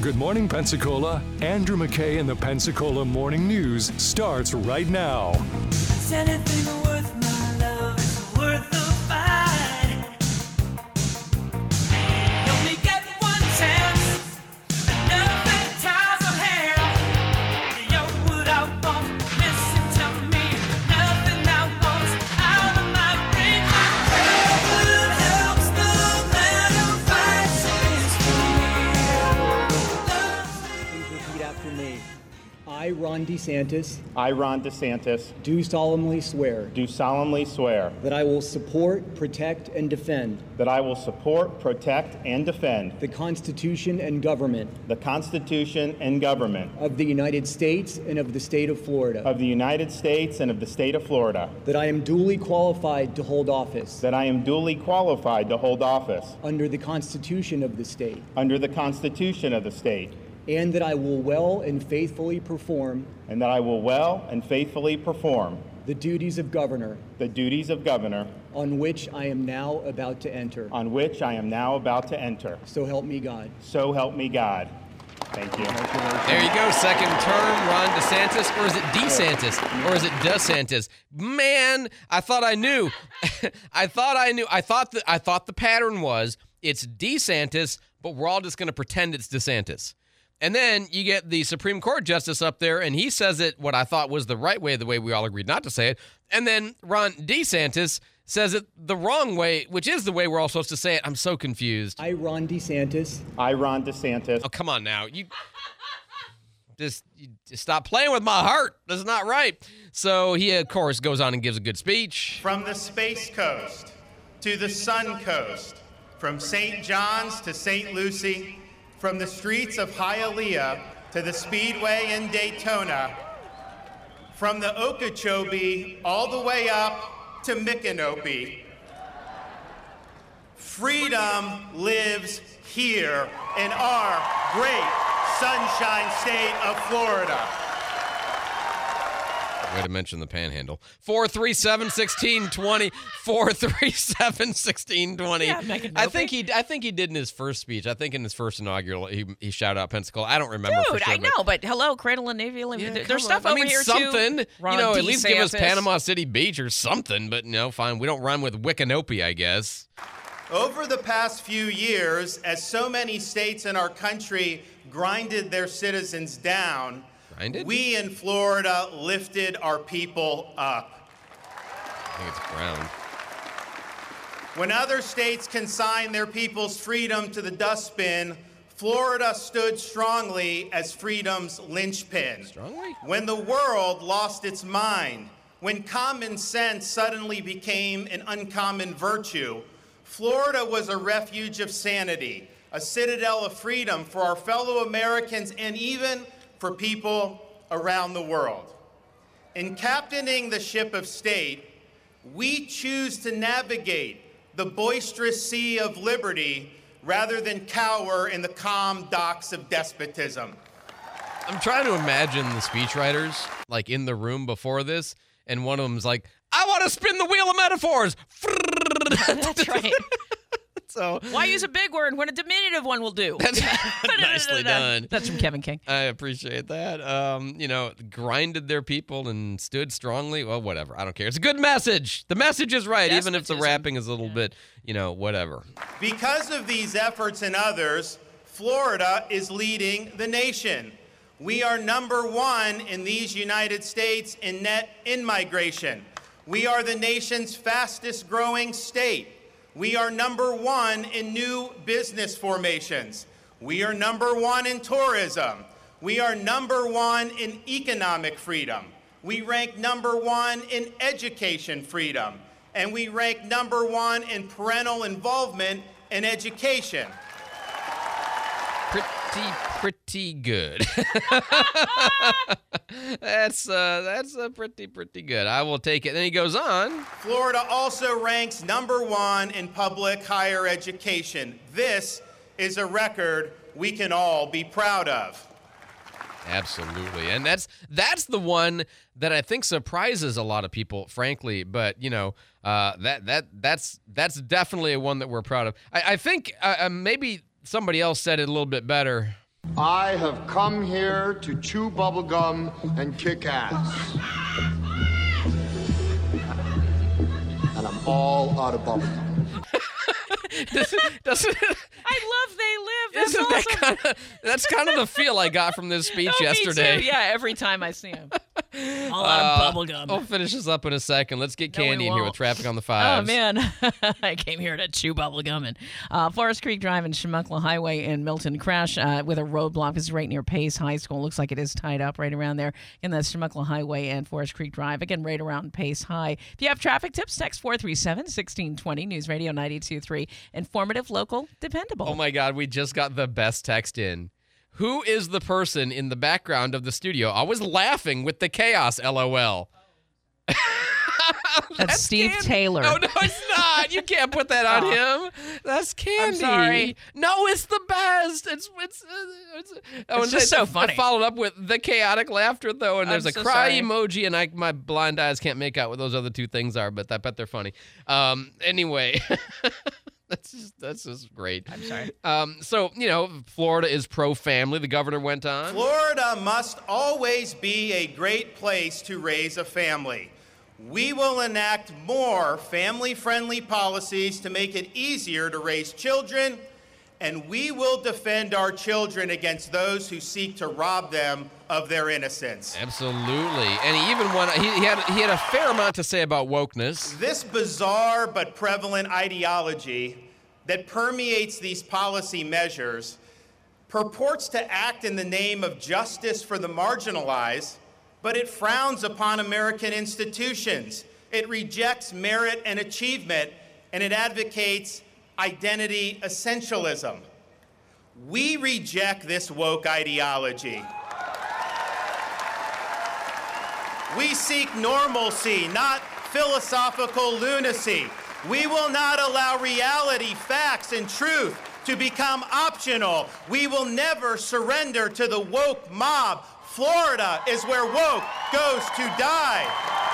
Good morning, Pensacola. Andrew McKay in the Pensacola Morning News starts right now. Ron DeSantis, I, Ron DeSantis, do solemnly swear do solemnly swear that I will support, protect, and defend that I will support, protect, and defend the Constitution and government the Constitution and government of the United States and of the state of Florida, of the United States and of the state of Florida, that I am duly qualified to hold office that I am duly qualified to hold office under the Constitution of the state, under the Constitution of the state, and that I will well and faithfully perform and that I will well and faithfully perform the duties of governor the duties of governor on which I am now about to enter. on which I am now about to enter. So help me God. So help me God. Thank you. There you go, second term, Ron DeSantis, or is it DeSantis, or is it DeSantis? Man, I thought I knew. I thought I knew. I thought the I thought the pattern was it's DeSantis, but we're all just going to pretend it's DeSantis. And then you get the Supreme Court justice up there, and he says it what I thought was the right way, the way we all agreed not to say it. And then Ron DeSantis says it the wrong way, which is the way we're all supposed to say it. I'm so confused. I, Ron DeSantis, I, Ron DeSantis, Oh, come on now. You just, you just stop playing with my heart. That's not right. So he, of course, goes on and gives a good speech. From the Space Coast to the Sun Coast, from St. John's to St. Lucie, from the streets of Hialeah to the Speedway in Daytona, from the Okeechobee all the way up to Micanopy. Freedom lives here in our great sunshine state of Florida. Way to mention the panhandle. 437 1620. 437 1620. Yeah, Megan I think he I think he did in his first speech. I think in his first inaugural he, he shouted out Pensacola. I don't remember for Dude, sure. I but- know, but hello, Cradle and Navy. Yeah, there- come there's stuff on. over I mean, here something. too. Ron you know, at least give us Panama City Beach or something. But no, fine. We don't run with Micanopy, I guess. Over the past few years, as so many states in our country grinded their citizens down, We in Florida lifted our people up. I think it's ground. When other states consigned their people's freedom to the dustbin, Florida stood strongly as freedom's linchpin. Strongly? When the world lost its mind, when common sense suddenly became an uncommon virtue, Florida was a refuge of sanity, a citadel of freedom for our fellow Americans and even for people around the world. In captaining the ship of state, we choose to navigate the boisterous sea of liberty rather than cower in the calm docks of despotism. I'm trying to imagine the speechwriters like in the room before this, and one of them's like, "I want to spin the wheel of metaphors." That's right. So Why use a big word when a diminutive one will do? That's nicely done. That's from Kevin King. I appreciate that. Um, you know, grinded their people and stood strongly. Well, whatever. I don't care. It's a good message. The message is right, even if the Despotism. rapping is a little bit, you know, whatever. Because of these efforts and others, Florida is leading the nation. We are number one in these United States in net in-migration. We are the nation's fastest growing state. We are number one in new business formations. We are number one in tourism. We are number one in economic freedom. We rank number one in education freedom. And we rank number one in parental involvement in education. Pretty, pretty good. that's uh, that's uh, pretty, pretty good. I will take it. Then he goes on. Florida also ranks number one in public higher education. This is a record we can all be proud of. Absolutely. And that's that's the one that I think surprises a lot of people, frankly. But you know, uh, that that that's that's definitely a one that we're proud of. I, I think uh, uh, maybe somebody else said it a little bit better. I have come here to chew bubblegum and kick ass. And I'm all out of bubblegum. Doesn't, doesn't I love they live. That's isn't awesome. that kind of that's kind of the feel I got from this speech Oh, me too. yesterday. Yeah, every time I see him. All out of bubblegum. We'll finish this up in a second. Let's get No, Candy in here with won't. traffic on the Oh man, I came here to chew bubble gum and uh, Forest Creek Drive and Chumuckla Highway in Milton crash uh, with a roadblock. This is right near Pace High School. Looks like it is tied up right around there. And that's Chumuckla Highway and Forest Creek Drive. Again, right around Pace High. If you have traffic tips, text 437-1620. News Radio 92.3. Informative, local, dependable. Oh my God, we just got the best text in. Who is the person in the background of the studio? I was laughing with the chaos. LOL. that's, Steve Candy. Taylor. No, no, it's not. You can't put that on Oh. him. That's Candy. I'm sorry. No, it's the best. It's it's uh, it's, oh, and just so funny. I followed up with the chaotic laughter though, and there's I'm a so cry sorry. emoji, and I my blind eyes can't make out what those other two things are, but I bet they're funny. Um, anyway. That's just that's just great. I'm sorry. Um, so you know, Florida is pro-family. The governor went on. Florida must always be a great place to raise a family. We will enact more family friendly policies to make it easier to raise children, and we will defend our children against those who seek to rob them of their innocence. Absolutely, and he even. He, he had he had a fair amount to say about wokeness. This bizarre but prevalent ideology that permeates these policy measures purports to act in the name of justice for the marginalized, but it frowns upon American institutions. It rejects merit and achievement, and it advocates identity essentialism. We reject this woke ideology. We seek normalcy, not philosophical lunacy. We will not allow reality, facts, and truth to become optional. We will never surrender to the woke mob. Florida is where woke goes to die.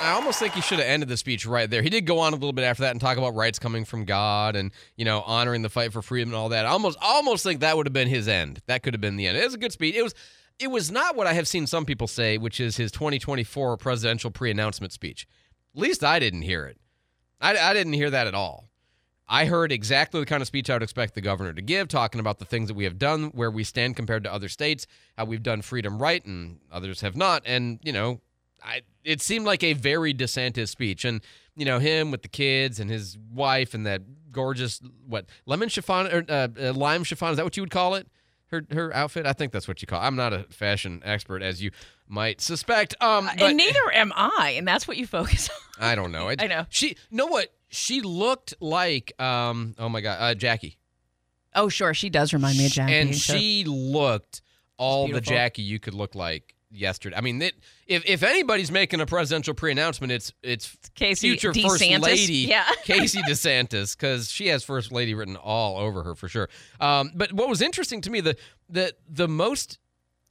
I almost think he should have ended the speech right there. He did go on a little bit after that and talk about rights coming from God and you know honoring the fight for freedom and all that. I almost almost think that would have been his end. That could have been the end. It was a good speech. It was it was not what I have seen some people say, which is his 2024 presidential pre-announcement speech. At least I didn't hear it. I, I didn't hear that at all. I heard exactly the kind of speech I would expect the governor to give, talking about the things that we have done, where we stand compared to other states, how we've done freedom right and others have not. And, you know, I, it seemed like a very DeSantis speech. And, you know, him with the kids and his wife and that gorgeous, what, lemon chiffon, or uh, uh, lime chiffon, is that what you would call it? Her, her outfit? I think that's what you call it. I'm not a fashion expert, as you might suspect. Um, but, and neither am I, and that's what you focus on. I don't know. It- I know. She, know what? She looked like, um, oh my God, uh, Jackie. Oh, sure, she does remind me of Jackie. and she looked all the. Jackie you could look like yesterday. I mean, it, if if anybody's making a presidential pre-announcement, it's it's Casey future first DeSantis. lady Yeah. Casey DeSantis because she has first lady written all over her for sure. Um, but what was interesting to me the the the most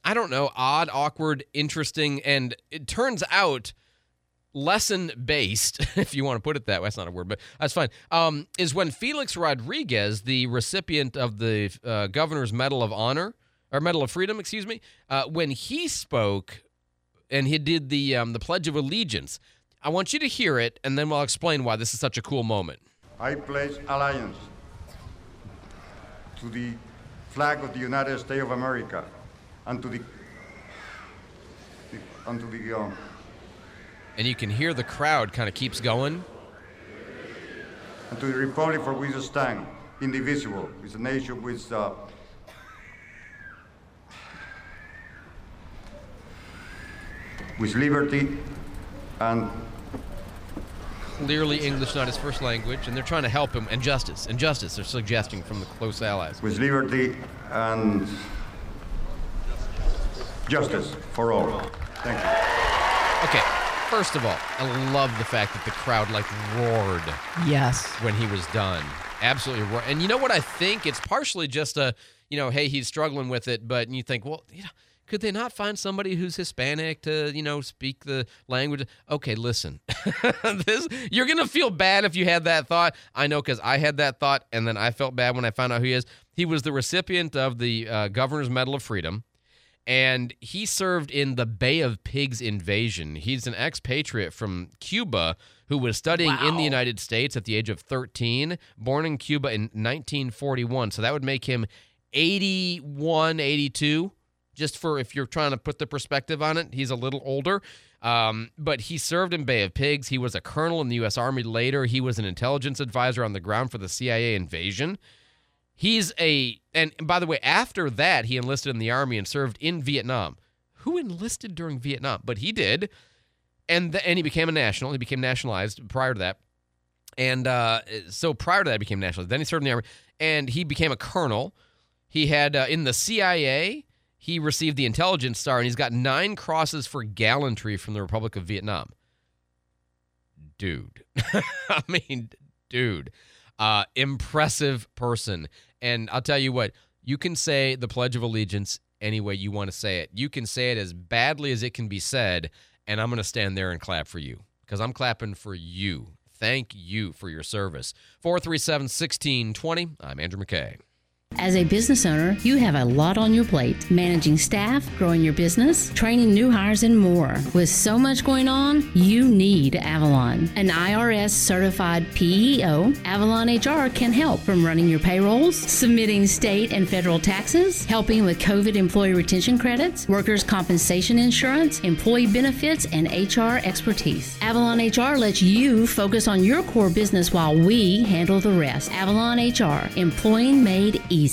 I don't know odd, awkward, interesting, and it turns out lesson based, if you want to put it that way. That's not a word, but that's fine. Um, is when Felix Rodriguez, the recipient of the uh, Governor's Medal of Honor or Medal of Freedom, excuse me, uh, when he spoke and he did the um, the Pledge of Allegiance. I want you to hear it, and then we'll explain why this is such a cool moment. I pledge allegiance to the flag of the United States of America and to the, and to the um, And you can hear the crowd kind of keeps going. and to the republic for which it stand, indivisible, with a nation with uh, with liberty and Clearly, English not his first language, and they're trying to help him. And justice, and justice, they're suggesting from the close allies. with liberty and justice for all. Thank you. Okay, first of all, I love the fact that the crowd like roared yes. when he was done. Absolutely roared. And you know what I think? It's partially just a, you know, hey, he's struggling with it, but you think, well, you know, Could they not find somebody who's Hispanic to, you know, speak the language? Okay, listen. this you're gonna feel bad if you had that thought. I know because I had that thought, and then I felt bad when I found out who he is. He was the recipient of the uh, Governor's Medal of Freedom, and he served in the Bay of Pigs invasion. He's an expatriate from Cuba who was studying in the United States at the age of 13, born in Cuba in 1941. So that would make him 81, 82 just for if you're trying to put the perspective on it. He's a little older. Um, but he served in Bay of Pigs. He was a colonel in the U.S. Army later. He was an intelligence advisor on the ground for the CIA invasion. He's a, and by the way, after that, he enlisted in the Army and served in Vietnam. Who enlisted during Vietnam? But he did. And, th- and he became a national. He became nationalized prior to that. And uh, so prior to that, he became nationalized. Then he served in the Army and he became a colonel. He had uh, in the CIA, he received the Intelligence Star, and he's got nine crosses for gallantry from the Republic of Vietnam. Dude, I mean, dude, uh, impressive person. And I'll tell you what, you can say the Pledge of Allegiance any way you want to say it. You can say it as badly as it can be said, and I'm going to stand there and clap for you because I'm clapping for you. Thank you for your service. 437 1620. I'm Andrew McKay. As a business owner, you have a lot on your plate managing staff, growing your business, training new hires, and more. With so much going on, you need Avalon. An IRS certified PEO, Avalon HR can help from running your payrolls, submitting state and federal taxes, helping with COVID employee retention credits, workers' compensation insurance, employee benefits, and HR expertise. Avalon HR lets you focus on your core business while we handle the rest. Avalon HR, employing made easy.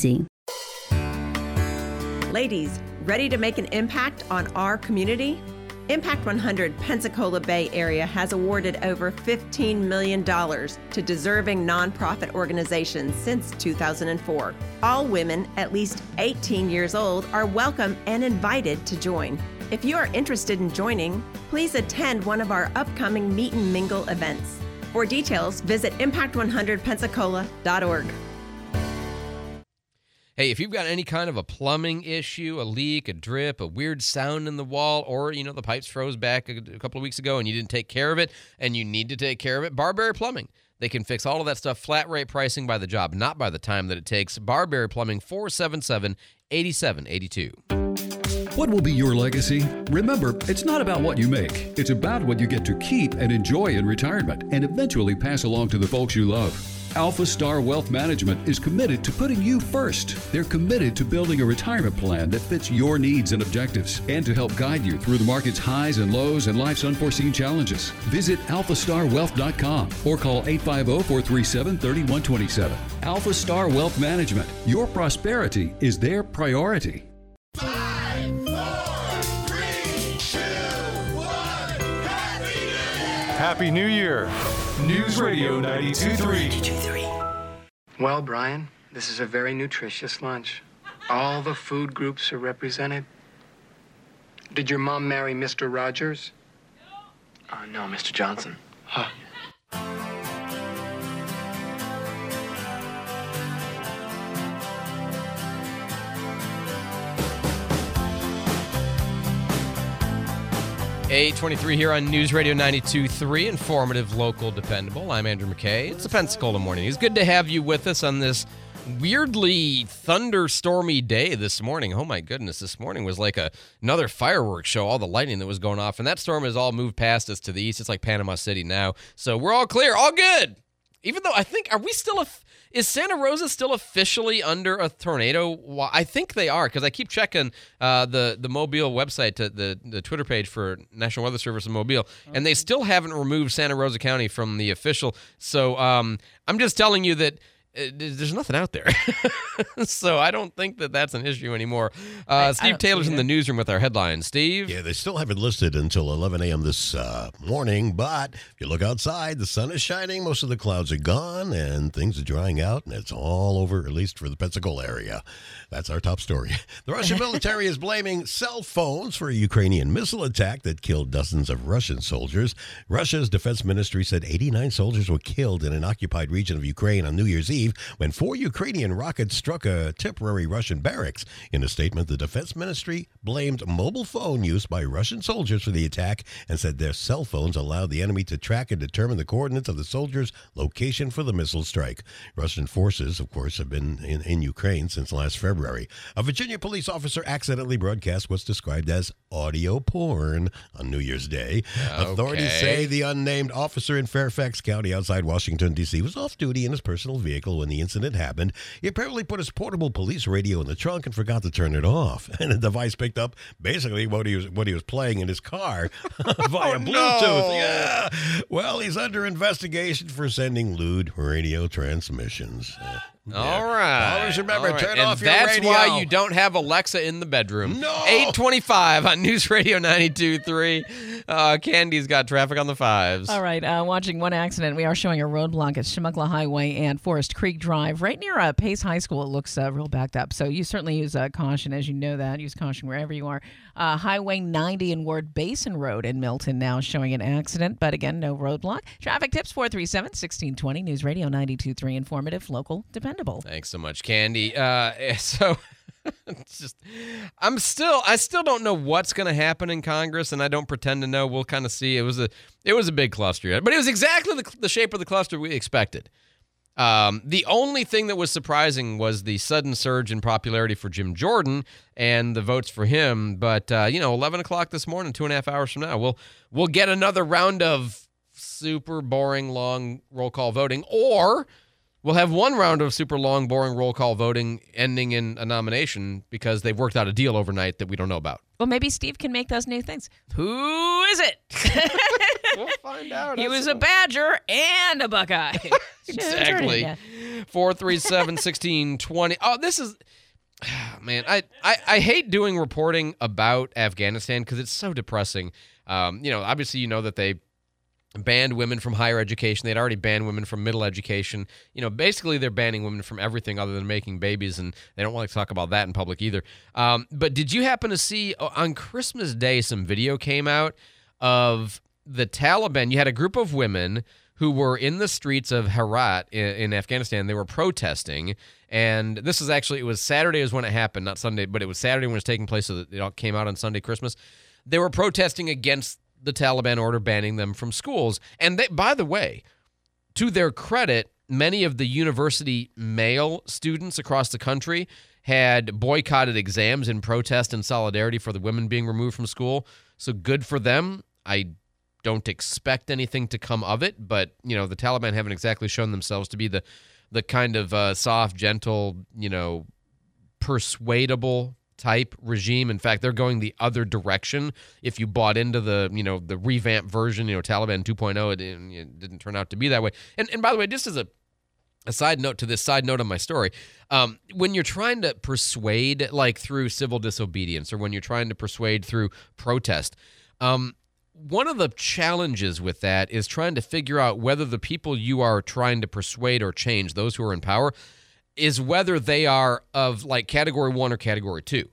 Ladies, ready to make an impact on our community? Impact 100 Pensacola Bay Area has awarded over $15 million to deserving nonprofit organizations since 2004. All women at least 18 years old are welcome and invited to join. If you are interested in joining, please attend one of our upcoming Meet and Mingle events. For details, visit impact100pensacola.org. Hey, if you've got any kind of a plumbing issue, a leak, a drip, a weird sound in the wall, or you know the pipes froze back a, a couple of weeks ago and you didn't take care of it, and you need to take care of it, Barberry Plumbing. They can fix all of that stuff flat rate pricing by the job, not by the time that it takes. Barberry Plumbing 477 8782. What will be your legacy? Remember, it's not about what you make, it's about what you get to keep and enjoy in retirement and eventually pass along to the folks you love. Alpha Star Wealth Management is committed to putting you first. They're committed to building a retirement plan that fits your needs and objectives and to help guide you through the market's highs and lows and life's unforeseen challenges. Visit alphastarwealth.com or call 850-437-3127. Alpha Star Wealth Management. Your prosperity is their priority. Five, four, three, two, one. Happy New Year! Happy New Year. News Radio 923. Well, Brian, this is a very nutritious lunch. All the food groups are represented. Did your mom marry Mr. Rogers? Uh, no, Mr. Johnson. Huh. Eight twenty-three here on News Radio 92.3, informative, local, dependable. I'm Andrew McKay. It's the Pensacola Morning. It's good to have you with us on this weirdly thunderstormy day this morning. Oh my goodness, this morning was like a another fireworks show. All the lightning that was going off, and that storm has all moved past us to the east. It's like Panama City now, so we're all clear, all good. Even though I think, are we still a? Is Santa Rosa still officially under a tornado? I think they are because I keep checking uh, the the Mobile website, to the the Twitter page for National Weather Service in Mobile, and they still haven't removed Santa Rosa County from the official. So um, I'm just telling you that. Uh, there's there's nothing out there, so I don't think that that's an issue anymore. Uh, Steve don't Taylor's in the newsroom with our headlines. Steve, Yeah, they still haven't listed until 11 a.m. this uh, morning, but if you look outside, the sun is shining, most of the clouds are gone, and things are drying out, and it's all over, at least for the Pensacola area. That's our top story. The Russian military is blaming cell phones for a Ukrainian missile attack that killed dozens of Russian soldiers. Russia's defense ministry said 89 soldiers were killed in an occupied region of Ukraine on New Year's Eve Eve when four Ukrainian rockets struck a temporary Russian barracks. In a statement, the Defense Ministry blamed mobile phone use by Russian soldiers for the attack and said their cell phones allowed the enemy to track and determine the coordinates of the soldiers' location for the missile strike. Russian forces, of course, have been in, in Ukraine since last February. A Virginia police officer accidentally broadcast what's described as audio porn on New Year's Day. Authorities say the unnamed officer in Fairfax County outside Washington, D.C. was off duty in his personal vehicle when the incident happened. He apparently put his portable police radio in the trunk and forgot to turn it off. And the device picked up basically what he was what he was playing in his car via oh, Bluetooth. Yeah. Well, he's under investigation for sending lewd radio transmissions. Uh, All right. Always remember, All right. turn and off your that's radio. why you don't have Alexa in the bedroom. No. 825 on News Radio 92.3. Uh, Candy's got traffic on the fives. All right, uh, watching one accident. We are showing a roadblock at Chumuckla Highway and Forest Creek Drive, right near uh, Pace High School. It looks uh, real backed up. So you certainly use uh, caution, as you know that. Use caution wherever you are. Uh, Highway 90 and Ward Basin Road in Milton now showing an accident, but again, no roadblock. Traffic tips 437 1620. News Radio 92.3. Informative, local, Thanks so much, Candy. Uh, so just, I'm still, I still don't know what's going to happen in Congress, and I don't pretend to know. We'll kind of see. It was a, it was a big cluster, but it was exactly the, the shape of the cluster we expected. Um, the only thing that was surprising was the sudden surge in popularity for Jim Jordan and the votes for him. But uh, you know, 11 o'clock this morning, two and a half hours from now, we'll we'll get another round of super boring, long roll call voting, or we'll have one round of super long, boring roll call voting ending in a nomination because they've worked out a deal overnight that we don't know about. Well, maybe Steve can make those new things. Who is it? we'll find out. He was a Badger and a Buckeye. exactly. Yeah. 437 1620. Oh, this is man, I, I, I hate doing reporting about Afghanistan because it's so depressing. Um, you know, obviously you know that they banned women from higher education. They'd already banned women from middle education. You know, basically they're banning women from everything other than making babies, and they don't want to talk about that in public either. Um, but did you happen to see uh, on Christmas Day some video came out of the Taliban? You had a group of women who were in the streets of Herat in, in Afghanistan. They were protesting, and this is actually it was Saturday is when it happened, not Sunday, but it was Saturday when it was taking place. So it all came out on Sunday, Christmas. They were protesting against the Taliban order banning them from schools. And they, by the way, to their credit, many of the university male students across the country had boycotted exams in protest and solidarity for the women being removed from school. So good for them. I don't expect anything to come of it, but you know the Taliban haven't exactly shown themselves to be the the kind of uh, soft, gentle, you know, persuadable type regime. In fact, they're going the other direction. If you bought into the, you know, the revamped version, you know, Taliban 2.0, it, didn't- it didn't turn out to be that way. And and by the way, just as a a side note to this side note of my story um, when you're trying to persuade like through civil disobedience or when you're trying to persuade through protest um, one of the challenges with that is trying to figure out whether the people you are trying to persuade or change those who are in power is whether they are of like category one or category two.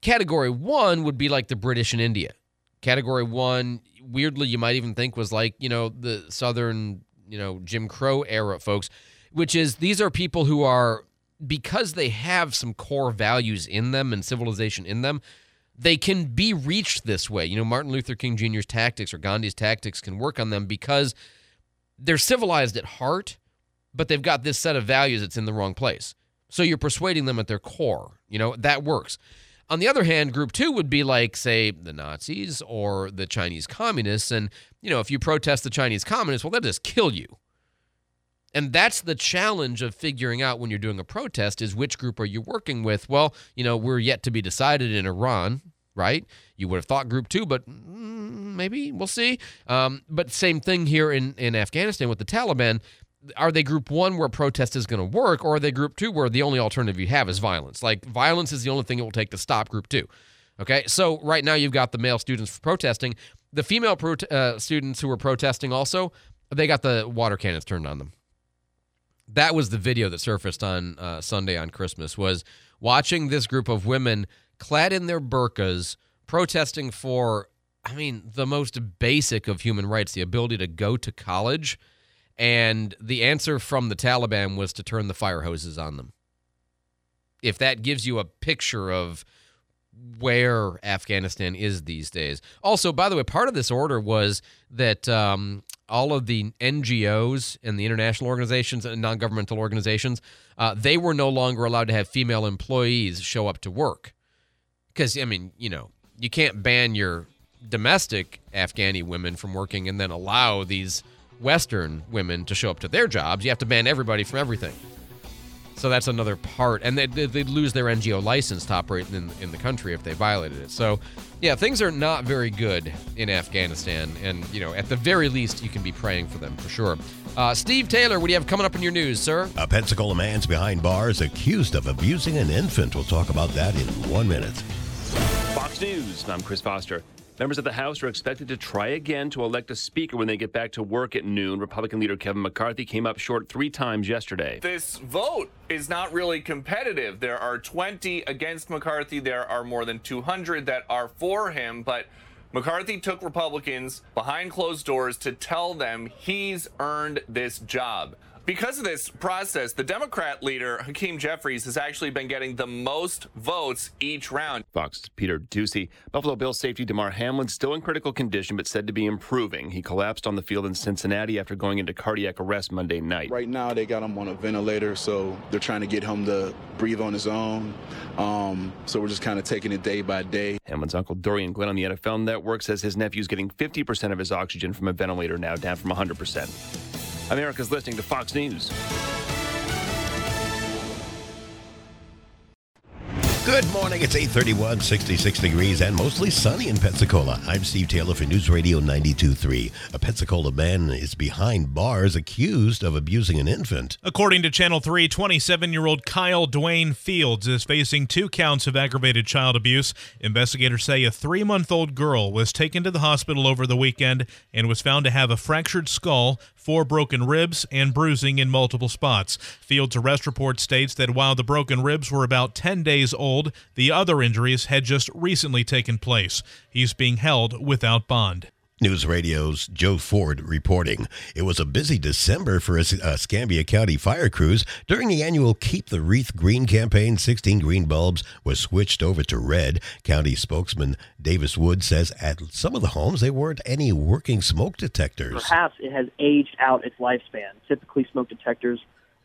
Category one would be like the british in india. Category one weirdly you might even think was like you know the southern you know jim crow era folks which is these are people who are because they have some core values in them and civilization in them they can be reached this way. You know martin luther king jr's tactics or gandhi's tactics can work on them because they're civilized at heart but they've got this set of values that's in the wrong place so you're persuading them at their core you know that works on the other hand, group two would be like, say, the Nazis or the Chinese communists. And, you know, if you protest the Chinese communists, well, they'll just kill you. And that's the challenge of figuring out when you're doing a protest is which group are you working with? Well, you know, we're yet to be decided in Iran, right? You would have thought group two, but mm, maybe we'll see. Um, but same thing here in, in Afghanistan with the Taliban. Are they group one where protest is going to work, or are they group two where the only alternative you have is violence? Like violence is the only thing it will take to stop group two. Okay, so right now you've got the male students protesting. The female pro- uh, students who were protesting also, they got the water cannons turned on them that was the video that surfaced on uh, Sunday on Christmas was watching this group of women clad in their burqas protesting for I mean the most basic of human rights the ability to go to college and the answer from the Taliban was to turn the fire hoses on them. If that gives you a picture of where Afghanistan is these days. Also, by the way, part of this order was that um, all of the NGOs and the international organizations and non-governmental organizations, uh, they were no longer allowed to have female employees show up to work. Because I mean, you know, you can't ban your domestic Afghani women from working and then allow these Western women to show up to their jobs. You have to ban everybody from everything. So that's another part, and they'd, they'd lose their NGO license to operate in, in the country if they violated it. So, yeah, things are not very good in Afghanistan, and you know, at the very least, you can be praying for them for sure. Uh, Steve Taylor, what do you have coming up in your news, sir? A Pensacola man's behind bars accused of abusing an infant. We'll talk about that in one minute. Fox News. I'm Chris Foster. Members of the House are expected to try again to elect a speaker when they get back to work at noon. Republican leader Kevin McCarthy came up short three times yesterday. This vote is not really competitive. There are 20 against McCarthy. There are more than 200 that are for him, but McCarthy took Republicans behind closed doors to tell them he's earned this job. Because of this process, the Democrat leader, Hakeem Jeffries, has actually been getting the most votes each round. Fox's Peter Doocy. Buffalo Bills safety Damar Hamlin still in critical condition, but said to be improving. He collapsed on the field in Cincinnati after going into cardiac arrest Monday night. Right now, they got him on a ventilator, so they're trying to get him to breathe on his own. Um, so we're just kind of taking it day by day. Hamlin's uncle Dorian Glenn on the NFL Network says his nephew's getting 50% of his oxygen from a ventilator now, down from 100%. America's listening to Fox News. Good morning. It's 831, 66 degrees, and mostly sunny in Pensacola. I'm Steve Taylor for News Radio 92.3. A Pensacola man is behind bars accused of abusing an infant. According to Channel 3, 27 year old Kyle Dwayne Fields is facing two counts of aggravated child abuse. Investigators say a three month old girl was taken to the hospital over the weekend and was found to have a fractured skull, four broken ribs, and bruising in multiple spots. Fields' arrest report states that while the broken ribs were about 10 days old, the other injuries had just recently taken place. He's being held without bond. News Radio's Joe Ford reporting. It was a busy December for Escambia County fire crews. During the annual Keep the Wreath Green campaign, 16 green bulbs were switched over to red. County spokesman Davis Wood says at some of the homes there weren't any working smoke detectors. Perhaps it has aged out its lifespan. Typically, smoke detectors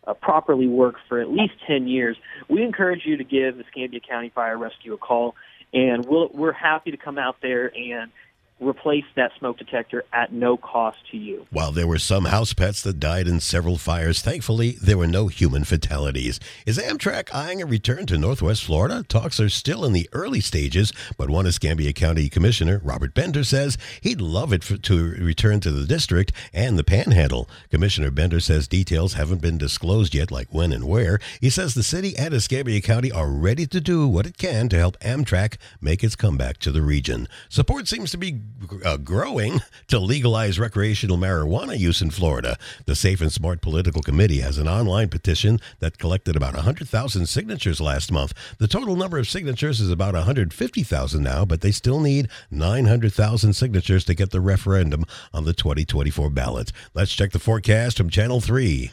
uh, properly work for at least 10 years. We encourage you to give Escambia County Fire Rescue a call, and we'll, we're happy to come out there and replace that smoke detector at no cost to you. While there were some house pets that died in several fires, thankfully there were no human fatalities. Is Amtrak eyeing a return to Northwest Florida? Talks are still in the early stages, but one Escambia County Commissioner, Robert Bender, says he'd love it for, to return to the district and the Panhandle. Commissioner Bender says details haven't been disclosed yet, like when and where. He says the city and Escambia County are ready to do what it can to help Amtrak make its comeback to the region. Support seems to be uh, growing to legalize recreational marijuana use in Florida. The Safe and Smart Political Committee has an online petition that collected about 100,000 signatures last month. The total number of signatures is about 150,000 now, but they still need 900,000 signatures to get the referendum on the 2024 ballot. Let's check the forecast from Channel 3.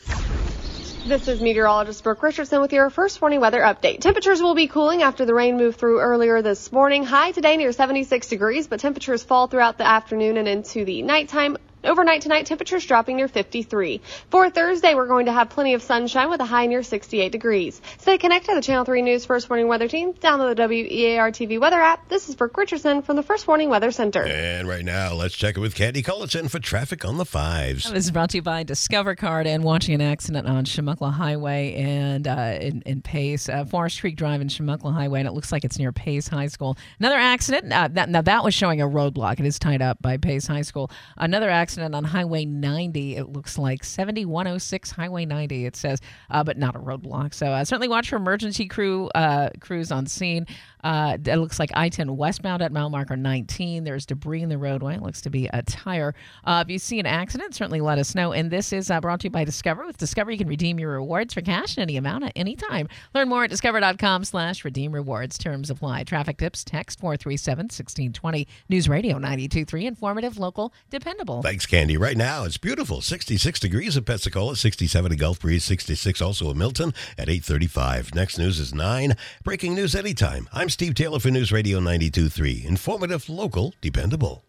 This is meteorologist Brooke Richardson with your first morning weather update. Temperatures will be cooling after the rain moved through earlier this morning. High today near 76 degrees, but temperatures fall throughout the afternoon and into the nighttime. Overnight tonight, temperatures dropping near 53. For Thursday, we're going to have plenty of sunshine with a high near 68 degrees. Stay connected to the Channel 3 News First Warning Weather Team. Download the WEAR TV weather app. This is Brooke Richardson from the First Warning Weather Center. And right now, let's check it with Candy Cullerton for traffic on the fives. This is brought to you by Discover Card and watching an accident on Chumuckla Highway and uh, in, in Pace, uh, Forest Creek Drive in Chumuckla Highway, and it looks like it's near Pace High School. Another accident. Uh, that, now that was showing a roadblock. It is tied up by Pace High School. Another accident on Highway 90. It looks like 7106 Highway 90. It says, uh, but not a roadblock. So uh, certainly watch for emergency crew uh, crews on scene. Uh, it looks like I-10 westbound at mile marker 19. There's debris in the roadway. It looks to be a tire. Uh, if you see an accident, certainly let us know. And this is uh, brought to you by Discover. With Discover, you can redeem your rewards for cash in any amount at any time. Learn more at discover.com slash redeem rewards. Terms apply. Traffic tips, text 437-1620. News Radio 92.3. Informative, local, dependable. Thanks Candy. Right now, it's beautiful. 66 degrees in Pensacola, 67 in Gulf Breeze, 66 also in Milton at 835. Next news is 9. Breaking news anytime. I'm Steve Taylor for News Radio 92.3. Informative, local, dependable.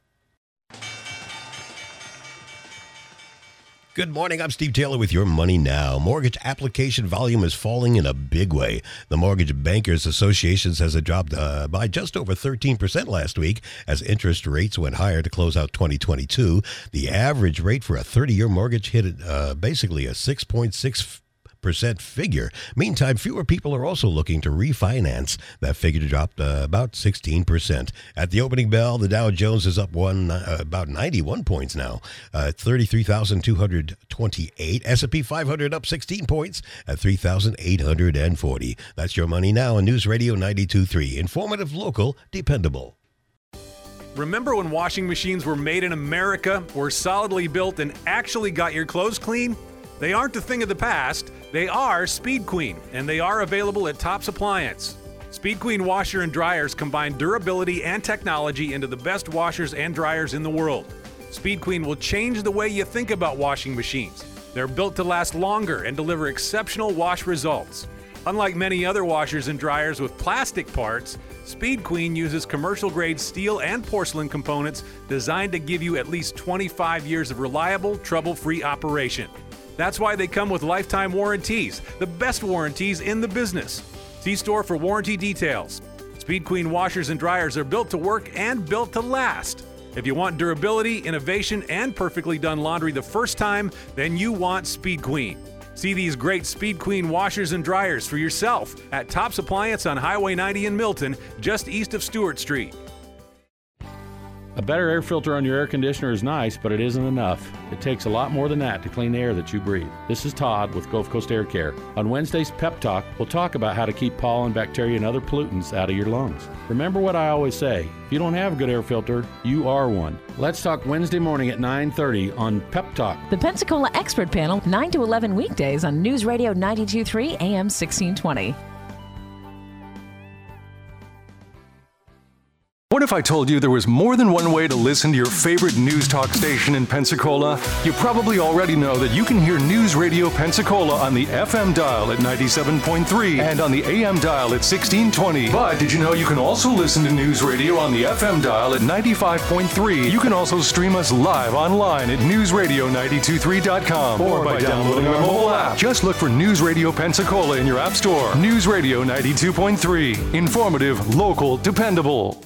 Good morning. I'm Steve Taylor with your Money Now. Mortgage application volume is falling in a big way. The Mortgage Bankers Association says it dropped uh, by just over 13% last week as interest rates went higher to close out 2022. The average rate for a 30 year mortgage hit uh, basically a 6.6 percent figure. Meantime, fewer people are also looking to refinance. That figure dropped uh, about 16%. At the opening bell, the Dow Jones is up one uh, about 91 points now, uh, 33,228. S&P 500 up 16 points at 3,840. That's your money now on News Radio 92.3. Informative, local, dependable. Remember when washing machines were made in America, were solidly built, and actually got your clothes clean? They aren't a thing of the past. They are Speed Queen, and they are available at Tops Appliance. Speed Queen washer and dryers combine durability and technology into the best washers and dryers in the world. Speed Queen will change the way you think about washing machines. They're built to last longer and deliver exceptional wash results. Unlike many other washers and dryers with plastic parts, Speed Queen uses commercial grade steel and porcelain components designed to give you at least 25 years of reliable, trouble free operation. That's why they come with lifetime warranties, the best warranties in the business. See store for warranty details. Speed Queen washers and dryers are built to work and built to last. If you want durability, innovation, and perfectly done laundry the first time, then you want Speed Queen. See these great Speed Queen washers and dryers for yourself at Tops Appliance on Highway 90 in Milton, just east of Stewart Street. A better air filter on your air conditioner is nice, but it isn't enough. It takes a lot more than that to clean the air that you breathe. This is Todd with Gulf Coast Air Care. On Wednesday's Pep Talk, we'll talk about how to keep pollen, bacteria, and other pollutants out of your lungs. Remember what I always say, if you don't have a good air filter, you are one. Let's talk Wednesday morning at 9:30 on Pep Talk. The Pensacola Expert Panel, 9 to 11 weekdays on News Radio 923 AM 1620. What if I told you there was more than one way to listen to your favorite news talk station in Pensacola? You probably already know that you can hear News Radio Pensacola on the FM dial at 97.3 and on the AM dial at 1620. But did you know you can also listen to News Radio on the FM dial at 95.3? You can also stream us live online at newsradio923.com or by downloading our mobile app. Just look for News Radio Pensacola in your app store. News Radio 92.3. Informative, local, dependable.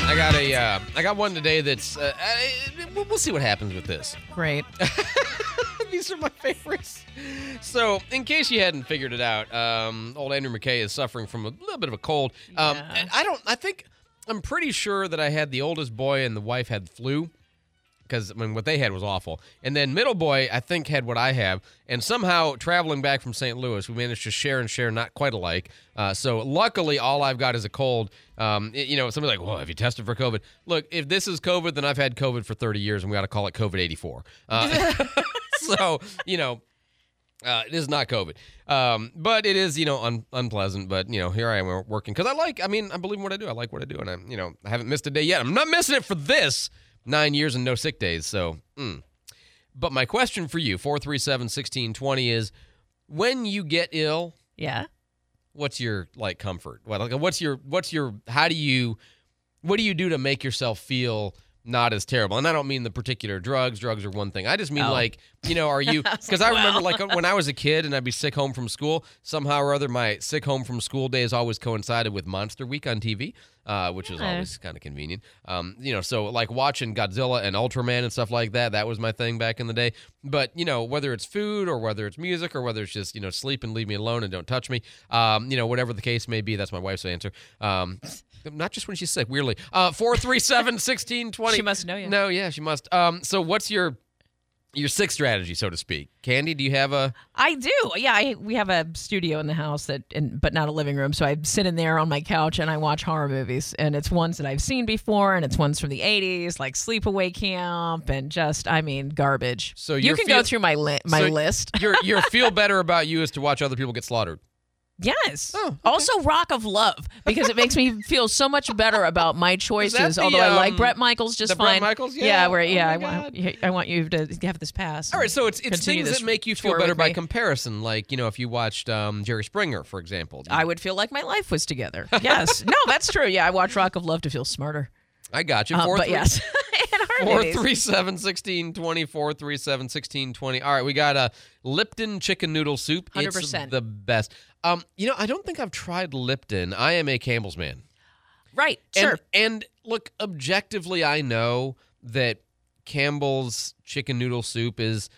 I got a, uh, I got one today that's. Uh, uh, we'll see what happens with this. Great. These are my favorites. So, in case you hadn't figured it out, um, old Andrew McKay is suffering from a little bit of a cold. Um, and I don't. I think I'm pretty sure that I had the oldest boy and the wife had flu because I mean what they had was awful. And then middle boy, I think, had what I have. And somehow traveling back from St. Louis, we managed to share and share not quite alike. Uh, so luckily, all I've got is a cold. Um, it- you know, somebody's like, "Well, have you tested for COVID?" Look, if this is COVID, then I've had COVID for 30 years, and we got to call it COVID 84. Uh, so you know. Uh, it is not COVID, um, but it is you know un- unpleasant. But you know here I am working because I like. I mean I believe in what I do. I like what I do, and I you know I haven't missed a day yet. I'm not missing it for this nine years and no sick days. So, mm. but my question for you, four three seven sixteen twenty is when you get ill. Yeah. What's your like comfort? What like what's your what's your how do you what do you do to make yourself feel not as terrible? And I don't mean the particular drugs. Drugs are one thing. I just mean Oh. like, you know, are you I because like, I remember well. like when I was a kid and I'd be sick home from school, somehow or other my sick home from school days always coincided with Monster Week on TV, uh, which Yeah. always kind of convenient. Um, you know, so like watching Godzilla and Ultraman and stuff like that, that was my thing back in the day. But, you know, whether it's food or whether it's music or whether it's just, you know, sleep and leave me alone and don't touch me, um, you know, whatever the case may be, that's my wife's answer. Um, not just when she's sick, weirdly. Uh, 437 1620. She must know you. No, yeah, she must. Um, so what's your your sick strategy, so to speak. Candy, do you have a? I do. Yeah, I, we have a studio in the house that, and, but not a living room. So I sit in there on my couch and I watch horror movies, and it's ones that I've seen before, and it's ones from the '80s, like Sleepaway Camp, and just, I mean, garbage. So you can feel- go through my li- my so list. your your feel better about you is to watch other people get slaughtered. Yes. Oh, Also, Rock of Love because it makes me feel so much better about my choices. the, although I like um, Bret Michaels just fine. Michaels? Yeah, Yeah. where Oh yeah, my I want I want you to have this pass. All right, so it's it's things that make you feel better by me. comparison. Like you know, if you watched um, Jerry Springer, for example. I would feel like my life was together. Yes. no, that's true. Yeah, I watch Rock of Love to feel smarter. I got you. Uh, Four, but three- yes. Four three seven sixteen twenty four three seven sixteen twenty. All right, we got a Lipton chicken noodle soup. 100%. the best. Um, you know, I don't think I've tried Lipton. I am a Campbell's man. Right. And, Sure. And look, objectively, I know that Campbell's chicken noodle soup is,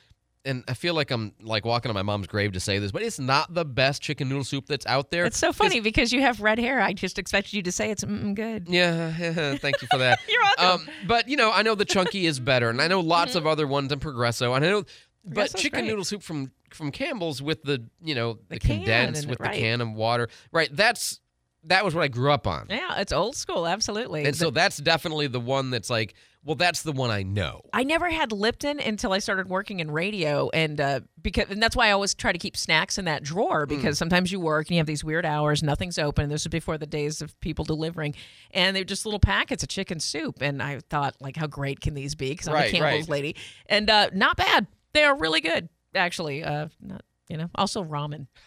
and I feel like I'm like walking on my mom's grave to say this, but it's not the best chicken noodle soup that's out there. It's so funny because you have red hair. I just expected you to say it's mm, good. Yeah, thank you for that. You're welcome. Um, but you know, I know the chunky is better, and I know lots of other ones in Progresso, and I know, but Progresso's chicken great. noodle soup from from Campbell's with the you know the, can condensed with right. the can of water, right? That's that was what I grew up on, Yeah, it's old school. Absolutely. and so that's definitely the one that's like, well, that's the one I know. I never had Lipton until I started working in radio, and uh, because and that's why I always try to keep snacks in that Hmm. drawer because sometimes you work and you have these weird hours, nothing's open. This was before the days of people delivering, and they're just little packets of chicken soup. And I thought, like, how great can these be? Because I'm Right, a Campbell's right. lady, and uh, not bad. They are really good, actually. Uh, not you know, also ramen.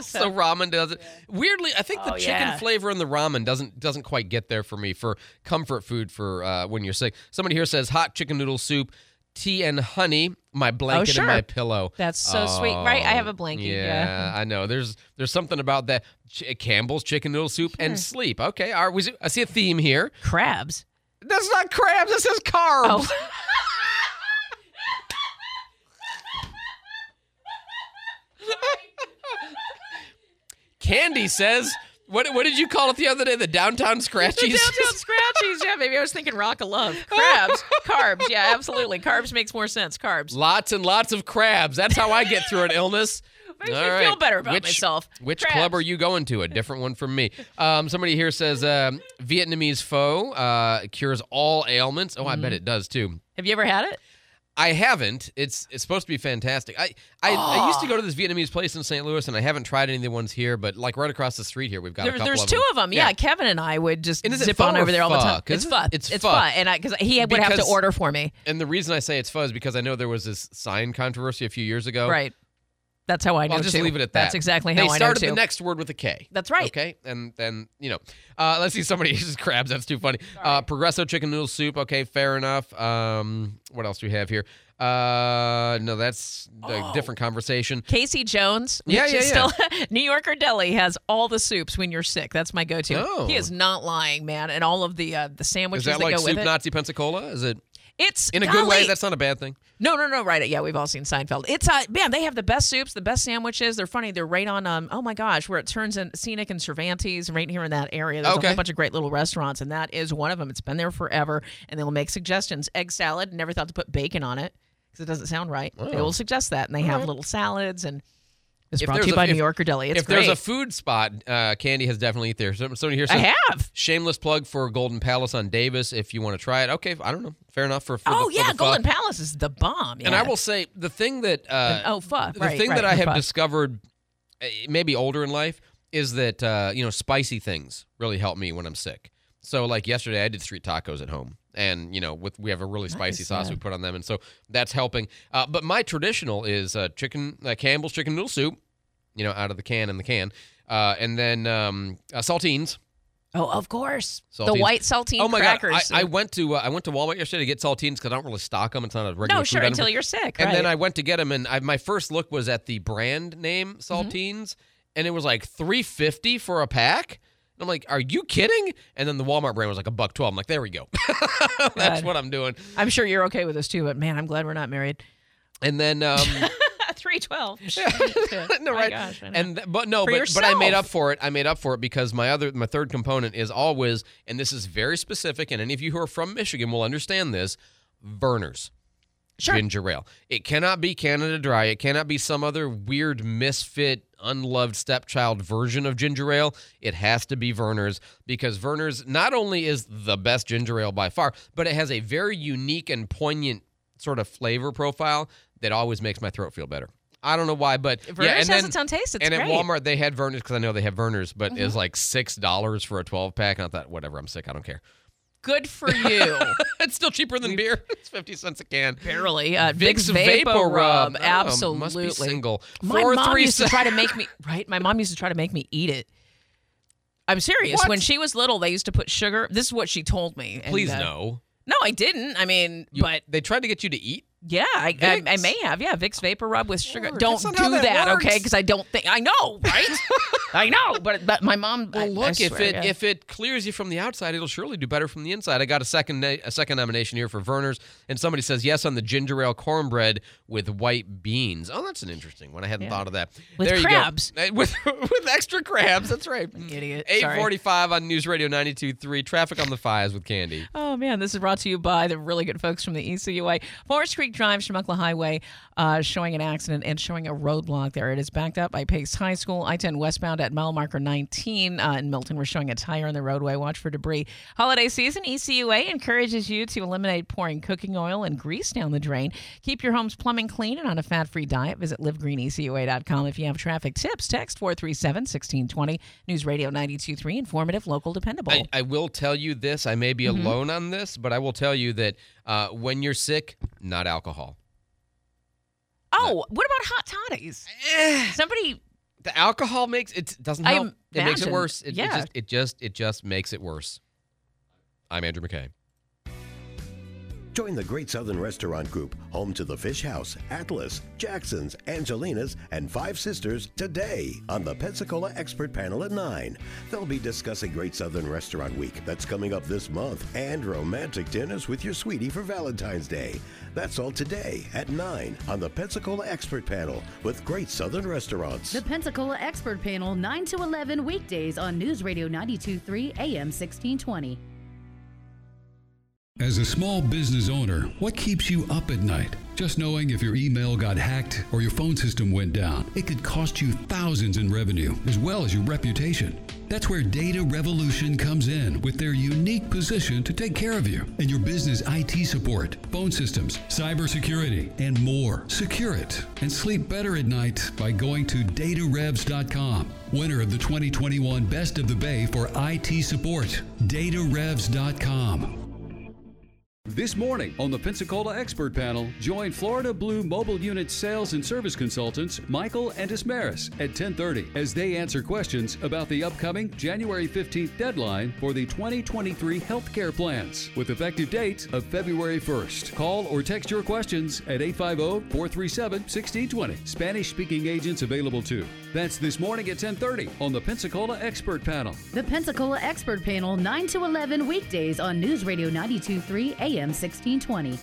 so ramen does it weirdly. I think the Oh, chicken yeah. flavor in the ramen doesn't doesn't quite get there for me for comfort food for uh, when you're sick. Somebody here says hot chicken noodle soup, tea and honey, my blanket sure. and my pillow. That's so sweet, right? I have a blanket, yeah. I know. There's there's something about that Ch- Campbell's chicken noodle soup and sleep. Okay, right. We, I see a theme here. Crabs. That's not crabs. This is carbs. Candy says. What, what did you call it the other day? The downtown The scratchies? downtown scratchies. Yeah, maybe I was thinking rock of love. Crabs, carbs. Yeah, absolutely. Carbs makes more sense. Carbs. Lots and lots of crabs. That's how I get through an illness. Makes All me right. feel better about which, myself. Which Crabs. club are you going to? A different one from me. Um, somebody here says um, Vietnamese pho uh, cures all ailments. Oh, I Mm. bet it does too. Have you ever had it? I haven't. It's it's supposed to be fantastic. I I, I used to go to this Vietnamese place in St. Louis, and I haven't tried any of the ones here. But like right across the street here, we've got a There- couple there's of two them. of them. Yeah, Kevin and I would just zip on over there all the time. It's fun. it's It's pho. and I because he would have to order for me. And the reason I say it's fun is because I know there was this sign controversy a few years ago. Right. That's how I know. I'll just too. leave it at that. That's exactly how they I know They started the next word with a K. That's right. Okay, and then you know, uh, let's see. Somebody uses crabs. That's too funny. Uh, Progresso chicken noodle soup. Okay, fair enough. Um, what else do we have here? Uh, no, that's a different conversation. Casey Jones, Yeah, yeah, yeah. still New Yorker Deli has all the soups when you're sick. That's my go-to. Oh. He is not lying, man, and all of the uh, the sandwiches Is that like go soup with it. Nazi Pensacola? Is it It's in a good way? That's not a bad thing. No, no, no, right. Yeah, we've all seen Seinfeld. It's uh man, they have the best soups, the best sandwiches. They're funny. They're right on um oh my gosh, where it turns in Scenic and Cervantes, right here in that area. There's a whole bunch of great little restaurants, and that is one of them. It's been there forever, and they will make suggestions. Egg salad, never thought to put bacon on it because it doesn't sound right. They Oh. will suggest that, and they All have right. little salads and it's If brought to you a- by if- New Yorker Deli. It's if great. there's a food spot, uh, Candy has definitely eat there. So- Somebody here I have. Shameless plug for Golden Palace on Davis if you want to try it. Okay, I don't know. Fair enough for, for oh the, for yeah, pho. Golden Palace is the bomb. And I will say the thing that uh, oh, pho, the right, thing right, that I have pho. discovered, uh, maybe older in life, is that uh, you know spicy things really help me when I'm sick. So like yesterday, I did street tacos at home, and you know with we have a really spicy Nice, sauce yeah. we put on them, and so that's helping. Uh, but my traditional is uh, chicken uh, Campbell's chicken noodle soup, you know, out of the can in the can, uh, and then um, uh, saltines. Oh, of course. The white saltine oh my crackers. God. I, I went to uh, I went to Walmart yesterday to get saltines because I don't really stock them. It's not a regular. no, sure, until you're sick. And then. I went to get them, and I, my first look was at the brand name Mm-hmm. saltines, and it was like three fifty for a pack. I'm like, "Are you kidding?" And then the Walmart brand was like a buck twelve. I'm like, "There we go." That's God. what I'm doing. I'm sure you're okay with this too, but man, I'm glad we're not married. And then, um, Three twelve. no, right? Gosh, and th- but no, For but, but I made up for it. I made up for it because my other my third component is always, and this is very specific, and any of you who are from Michigan will understand this. Vernors. ginger ale. It cannot be Canada Dry. It cannot be some other weird misfit, unloved stepchild version of ginger ale. It has to be Vernors because Vernors not only is the best ginger ale by far, but it has a very unique and poignant sort of flavor profile that always makes my throat feel better. I don't know why, but yeah, Vernors and has then, its own taste. It's and great. at Walmart they had Vernors because I know they have Vernors, but Mhm. it's like six dollars for a twelve pack. And I thought, whatever, I'm sick. I don't care. Good for you. it's still cheaper than beer. It's fifty cents a can. Barely. Uh, Vicks Vicks VapoRub. Oh, Absolutely. must be single. My Four, mom three, used to try to make me right. My mom used to try to make me eat it. I'm serious. What? When she was little, they used to put sugar. This is what she told me. and, Please uh, no. No, I didn't. I mean, You- but they tried to get you to eat. Yeah, I, I, I may have. Yeah, Vicks VapoRub with sugar. Lord, don't do that that, okay? Because I don't think I know, right? I know, but but my mom. Well, I- look, if swear, it yeah. if it clears you from the outside, it'll surely do better from the inside. I got a second a second nomination here for Vernors, and somebody says yes on the ginger ale cornbread with white beans. Oh, that's an interesting one. I hadn't Yeah. thought of that. With there crabs. you go. With with extra crabs. That's right. idiot. Eight Sorry. forty-five on News Radio 92.3. Traffic on the fives with Candy. Oh man, this is brought to you by the really good folks from the ECUA. Forest Creek Drive, Chumuckla Highway, uh, showing an accident and showing a roadblock there. It is backed up by Pace High School, I-10 westbound at mile marker 19 uh, in Milton. We're showing a tire on the roadway. Watch for debris. Holiday season, ECUA encourages you to eliminate pouring cooking oil and grease down the drain. Keep your home's plumbing clean and on a fat-free diet. Visit livegreenecua.com. If you have traffic tips, text 437-1620. News Radio 92.3, informative, local, dependable. I, I will tell you this. I may be Mhm. alone on this, but I will tell you that uh, when you're sick, not alcohol. Oh, what about hot toddies? Eh. Somebody The alcohol makes it doesn't I help. It makes it imagine, worse. It, it yeah. just it just it just makes it worse. I'm Andrew McKay. Join the Great Southern Restaurant Group, home to the Fish House, Atlas, Jackson's, Angelina's, and Five Sisters today on the Pensacola Expert Panel at 9. They'll be discussing Great Southern Restaurant Week that's coming up this month and romantic dinners with your sweetie for Valentine's Day. That's all today at 9 on the Pensacola Expert Panel with Great Southern Restaurants. The Pensacola Expert Panel, 9 to 11 weekdays on News Radio 92.3 AM 1620. As a small business owner, what keeps you up at night? Just knowing if your email got hacked or your phone system went down, it could cost you thousands in revenue as well as your reputation. That's where Data Revolution comes in with their unique position to take care of you and your business IT support, phone systems, cybersecurity, and more. Secure it and sleep better at night by going to datarevs.com. Winner of the 2021 Best of the Bay for IT support. datarevs.com. This morning on the Pensacola Expert Panel, join Florida Blue Mobile Unit sales and service consultants Michael and Ismaris at 10:30 as they answer questions about the upcoming January 15th deadline for the 2023 healthcare plans with effective date of February 1st. Call or text your questions at 850-437-1620. Spanish-speaking agents available too. That's this morning at 10:30 on the Pensacola Expert Panel. The Pensacola Expert Panel, 9 to 11 weekdays on News Radio 92.3 AM 1620.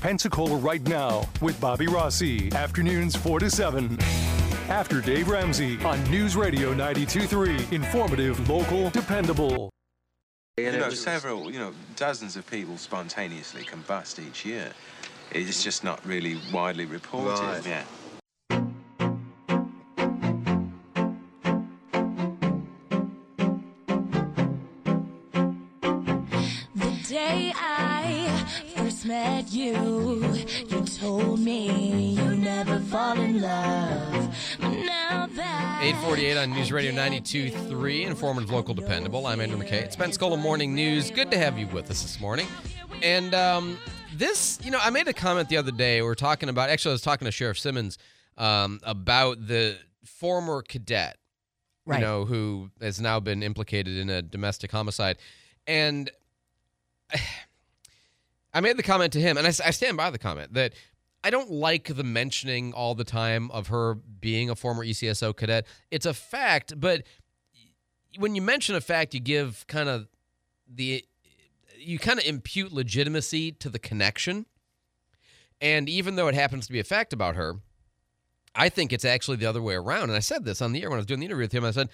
Pensacola right now with Bobby Rossi. Afternoons 4 to 7. After Dave Ramsey on News Radio 92.3. Informative, local, dependable. You know, several, you know, dozens of people spontaneously combust each year. It's just not really widely reported. Right. Yeah. Fall in love. Now that 848 on News Radio 92.3, informative, local, dependable. I'm Andrew McKay. It's Pensacola Morning News. Good to have you with us this morning. And um, this, you know, I made a comment the other day. We are talking about, actually, I was talking to Sheriff Simmons um, about the former cadet, Right. you know, who has now been implicated in a domestic homicide. And I made the comment to him, and I, I stand by the comment that I don't like the mentioning all the time of her being a former ECSO cadet. It's a fact, but when you mention a fact, you give kind of the you kind of impute legitimacy to the connection. And even though it happens to be a fact about her, I think it's actually the other way around. And I said this on the air when I was doing the interview with him. I said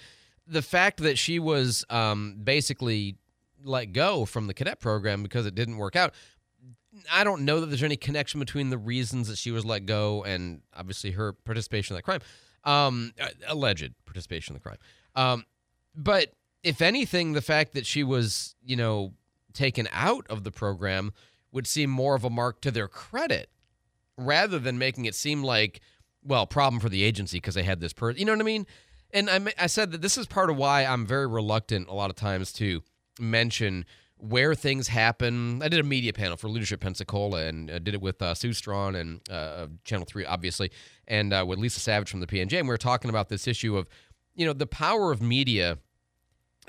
the fact that she was um, basically let go from the cadet program because it didn't work out. I don't know that there's any connection between the reasons that she was let go and obviously her participation in that crime, um, uh, alleged participation in the crime. Um, but if anything, the fact that she was, you know, taken out of the program would seem more of a mark to their credit rather than making it seem like, well, problem for the agency because they had this person. You know what I mean? And I, I said that this is part of why I'm very reluctant a lot of times to mention where things happen. I did a media panel for Leadership Pensacola and uh, did it with uh, Sue Straughn and uh, Channel 3, obviously, and uh, with Lisa Savage from the PNJ. And we were talking about this issue of, you know, the power of media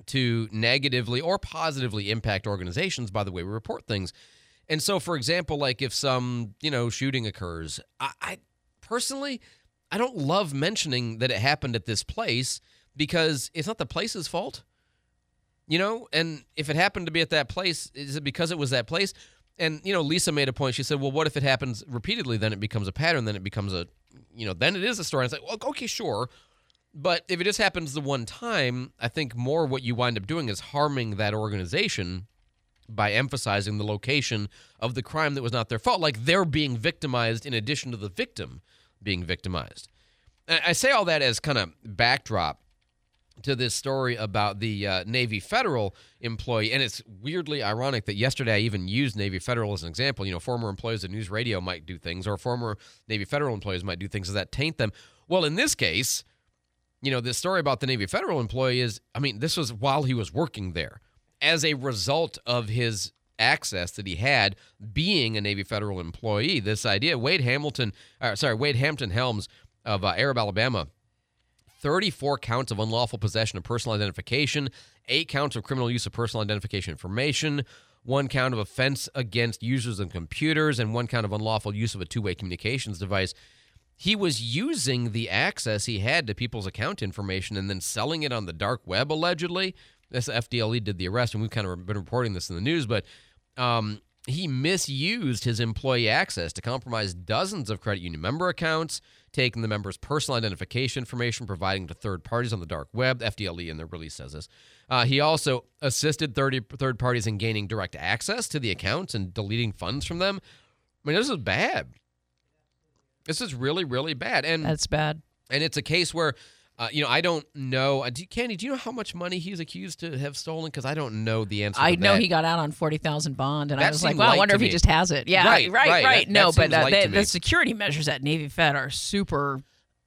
to negatively or positively impact organizations by the way we report things. And so, for example, like if some, you know, shooting occurs, I, I personally, I don't love mentioning that it happened at this place because it's not the place's fault. You know, and if it happened to be at that place, is it because it was that place? And you know, Lisa made a point. She said, "Well, what if it happens repeatedly? Then it becomes a pattern. Then it becomes a, you know, then it is a story." And it's like, well, okay, sure, but if it just happens the one time, I think more what you wind up doing is harming that organization by emphasizing the location of the crime that was not their fault, like they're being victimized in addition to the victim being victimized. And I say all that as kind of backdrop to this story about the uh, Navy Federal employee. And it's weirdly ironic that yesterday I even used Navy Federal as an example. You know, former employees of news radio might do things, or former Navy Federal employees might do things that taint them. Well, in this case, you know, this story about the Navy Federal employee is, I mean, this was while he was working there as a result of his access that he had being a Navy Federal employee. This idea, Wade Hamilton, uh, sorry, Wade Hampton Helms of uh, Arab, Alabama, 34 counts of unlawful possession of personal identification, eight counts of criminal use of personal identification information, one count of offense against users of computers, and one count of unlawful use of a two way communications device. He was using the access he had to people's account information and then selling it on the dark web, allegedly. This FDLE did the arrest, and we've kind of been reporting this in the news, but um, he misused his employee access to compromise dozens of credit union member accounts, taking the members' personal identification information, providing to third parties on the dark web. FDLE in their release says this. Uh, he also assisted 30 third parties in gaining direct access to the accounts and deleting funds from them. I mean, this is bad. This is really, really bad. And That's bad. And it's a case where, uh, you know, I don't know. Uh, do, Candy, do you know how much money he's accused to have stolen? Because I don't know the answer. I know that. he got out on forty thousand bond, and I was like, "Well, I wonder if he just has it." Yeah, Right, right, right. right. That- no, that but uh, light the, me. security measures at Navy Fed are super.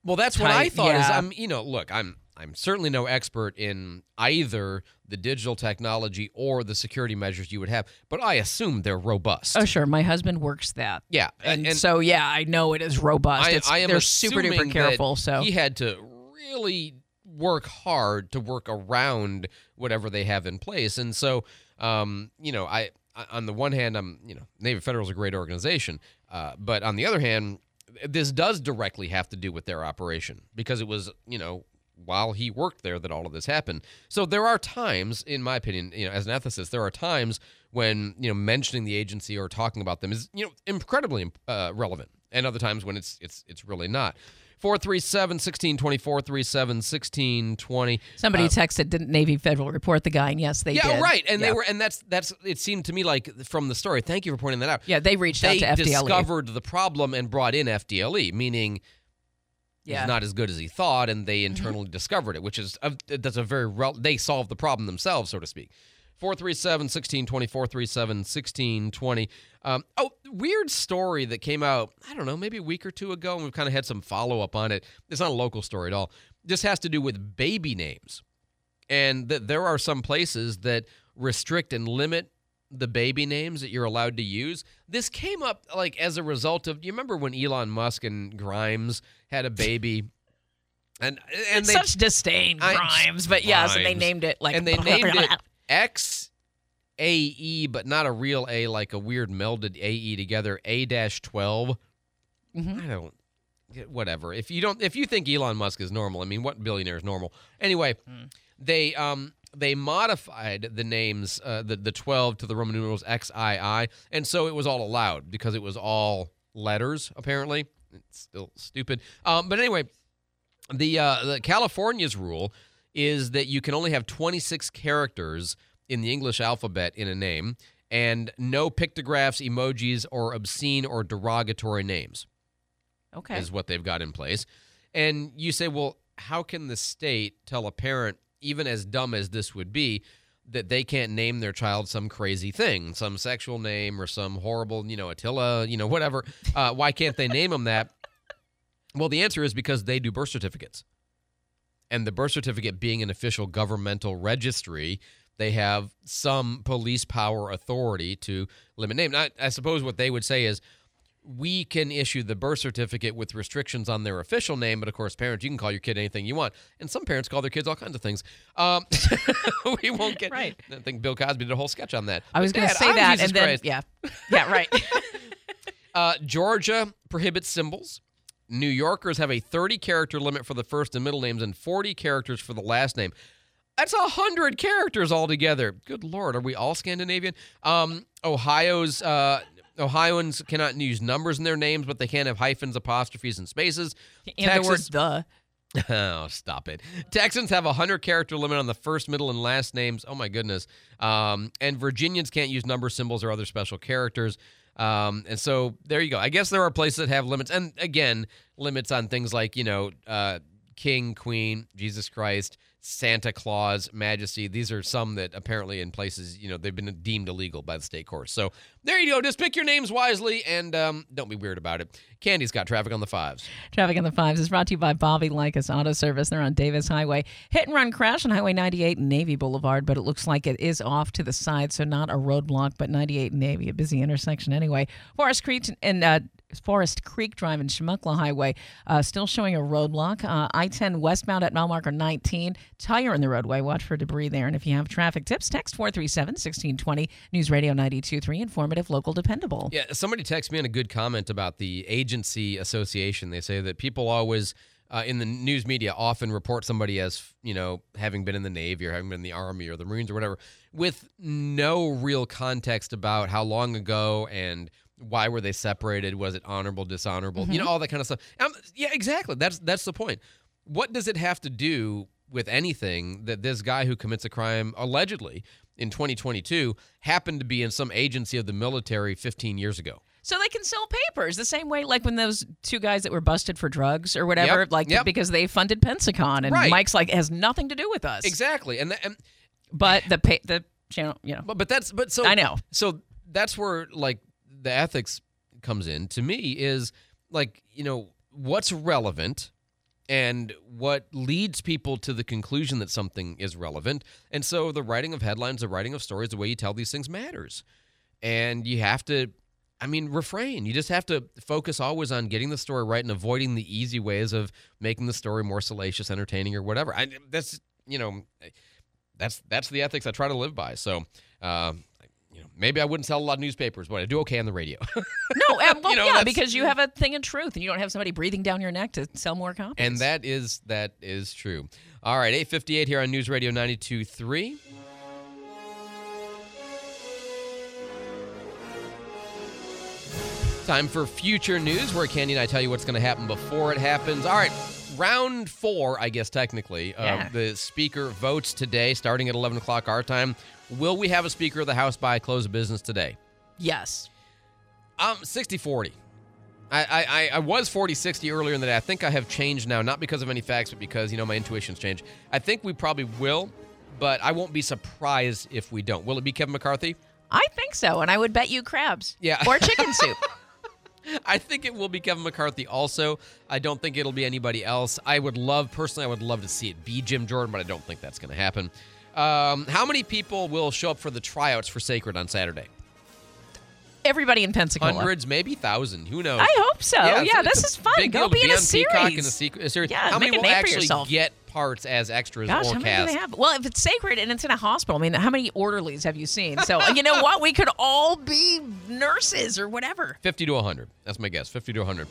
Well, that's what I tight. thought. Is Yeah. I'm, you know, look, I'm, I'm certainly no expert in either the digital technology or the security measures you would have, but I assume they're robust. Oh, sure. My husband works that. Yeah, and, and- so yeah, I know it is robust. I, it's, I am they're super duper careful. that So he had to really work hard to work around whatever they have in place, and so um, you know, I, on the one hand, I'm you know, Navy Federal is a great organization, uh, but on the other hand, this does directly have to do with their operation because it was you know while he worked there that all of this happened. So there are times, in my opinion, you know, as an ethicist, there are times when you know mentioning the agency or talking about them is you know incredibly uh, relevant, and other times when it's it's it's really not. 437 1620, 437 1620. somebody Uh, texted, "Didn't Navy Federal report the guy?" And yes, they yeah, did. right. And Yeah. they were, and that's that's. It seemed to me like from the story. Thank you for pointing that out. Yeah, they reached they out to FDLE. discovered the problem and brought in FDLE, meaning Yeah. he's not as good as he thought, and they internally discovered it, which is a, that's a very rel- they solved the problem themselves, so to speak. 437 1620, 437 1620. Um, oh, weird story that came out, I don't know, maybe a week or two ago, and we've kind of had some follow up on it. It's not a local story at all. This has to do with baby names. And that there are some places that restrict and limit the baby names that you're allowed to use. This came up like as a result of. Do you remember when Elon Musk and Grimes had a baby? And and It's they such disdain, I- Grimes, but yes, and they named it like and they named it X A E, but not a real A, like a weird melded A E together. A dash 12 Mm-hmm. I don't. Whatever. If you don't, if you think Elon Musk is normal, I mean, what billionaire is normal? Anyway, Hmm. they um they modified the names, uh, the the twelve to the Roman numerals X I I, and so it was all allowed because it was all letters. Apparently, it's still stupid. Um, but anyway, the uh, the California's rule is that you can only have 26 characters in the English alphabet in a name, and no pictographs, emojis, or obscene or derogatory names. Okay. Is what they've got in place. And you say, well, how can the state tell a parent, even as dumb as this would be, that they can't name their child some crazy thing, some sexual name or some horrible, you know, Attila, you know, whatever? Uh, why can't they name them that? Well, the answer is because they do birth certificates. And the birth certificate being an official governmental registry, they have some police power authority to limit name. Now, I suppose what they would say is we can issue the birth certificate with restrictions on their official name, but of course, parents, you can call your kid anything you want. And some parents call their kids all kinds of things. Um, we won't get. Right. I think Bill Cosby did a whole sketch on that. I was going to say I'm that, Jesus and then Christ. yeah, yeah, right. Uh, Georgia prohibits symbols. New Yorkers have a 30 character limit for the first and middle names and 40 characters for the last name. That's hundred characters altogether. Good lord, are we all Scandinavian? Um, Ohio's uh, Ohioans cannot use numbers in their names, but they can have hyphens, apostrophes, and spaces. And the word the. Oh, stop it. Texans have a 100 character limit on the first, middle, and last names. Oh, my goodness. Um, and Virginians can't use number symbols or other special characters. Um, and so there you go. I guess there are places that have limits. And again, limits on things like, you know, uh, King, Queen, Jesus Christ, Santa Claus, Majesty. These are some that apparently in places, you know, they've been deemed illegal by the state courts. So there you go. Just pick your names wisely and um, don't be weird about it. Candy's got traffic on the fives. Traffic on the fives is brought to you by Bobby Likis Auto Service. They're on Davis Highway. Hit and run crash on Highway 98 and Navy Boulevard, but it looks like it is off to the side, so not a roadblock, but 98 and Navy, a busy intersection anyway. Forest Creek and uh, Forest Creek Drive and Chumuckla Highway uh, still showing a roadblock. Uh, I-10 westbound at mile marker 19. Tire in the roadway. Watch for debris there. And if you have traffic tips, text 437-1620. News Radio 92.3. Informative, local, dependable. Yeah, somebody texted me in a good comment about the agency association. They say that people always uh, in the news media often report somebody as you know having been in the Navy or having been in the Army or the Marines or whatever, with no real context about how long ago and why were they separated? Was it honorable, dishonorable? You know all that kind of stuff. Um, yeah, exactly. That's that's the point. What does it have to do with anything that this guy who commits a crime allegedly in 2022 happened to be in some agency of the military 15 years ago? So they can sell papers the same way, like when those two guys that were busted for drugs or whatever, Yep, like yep. because they funded Pensacon, and Right. Mike's like it has nothing to do with us. Exactly, and, that, and but the pa- the channel, you know, But but that's but so I know. So that's where like the ethics comes in to me is like you know what's relevant and what leads people to the conclusion that something is relevant. And so the writing of headlines, the writing of stories, the way you tell these things matters. And you have to I mean, refrain. You just have to focus always on getting the story right and avoiding the easy ways of making the story more salacious, entertaining, or whatever. I, that's you know, that's that's the ethics I try to live by. So, uh, you know, maybe I wouldn't sell a lot of newspapers, but I do okay on the radio. no, uh, well, You know, yeah, because you have a thing of truth, and you don't have somebody breathing down your neck to sell more copies. and that is that is true. All right, eight fifty eight here on News Radio ninety two three. Time for future news, where Candy and I tell you what's going to happen before it happens. All right, round four, I guess technically, Yeah. the speaker votes today, starting at eleven o'clock our time. Will we have a speaker of the House by close of business today? yes, Um, 60 40. I, I, I- I was 40 60 earlier in the day. I think I have changed now, not because of any facts, but because, you know, my intuition's changed. I think we probably will, but I won't be surprised if we don't. Will it be Kevin McCarthy? I think so, and I would bet you crabs, Yeah. or chicken soup. I think it will be Kevin McCarthy also. I don't think it'll be anybody else. I would love, personally, I would love to see it be Jim Jordan, but I don't think that's going to happen. Um, how many people will show up for the tryouts for Sacred on Saturday? Everybody in Pensacola. Hundreds, maybe thousand. Who knows? I hope so. Yeah, it's this is fun. Go to be in a on Peacock in series. sequ- series. Yeah, how many make a will actually get parts as extras Gosh, or how many do they have? Well, if it's sacred and it's in a hospital, I mean, how many orderlies have you seen? So you know what? We could all be nurses or whatever. 50 to 100. That's my guess. 50 to 100.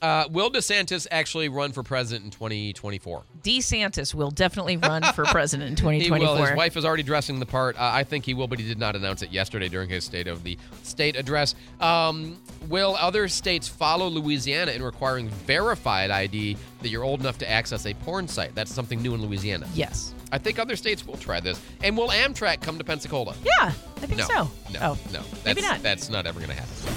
Uh, will DeSantis actually run for president in 2024? DeSantis will definitely run for president in He 2024. will. His wife is already dressing the part. Uh, I think he will, but he did not announce it yesterday during his State of the State address. Um, will other states follow Louisiana in requiring verified ID that you're old enough to access a porn site. That's something new in Louisiana. Yes. I think other states will try this. And will Amtrak come to Pensacola? Yeah, I think no, so. No, Oh, no. That's, maybe not. That's not ever going to happen.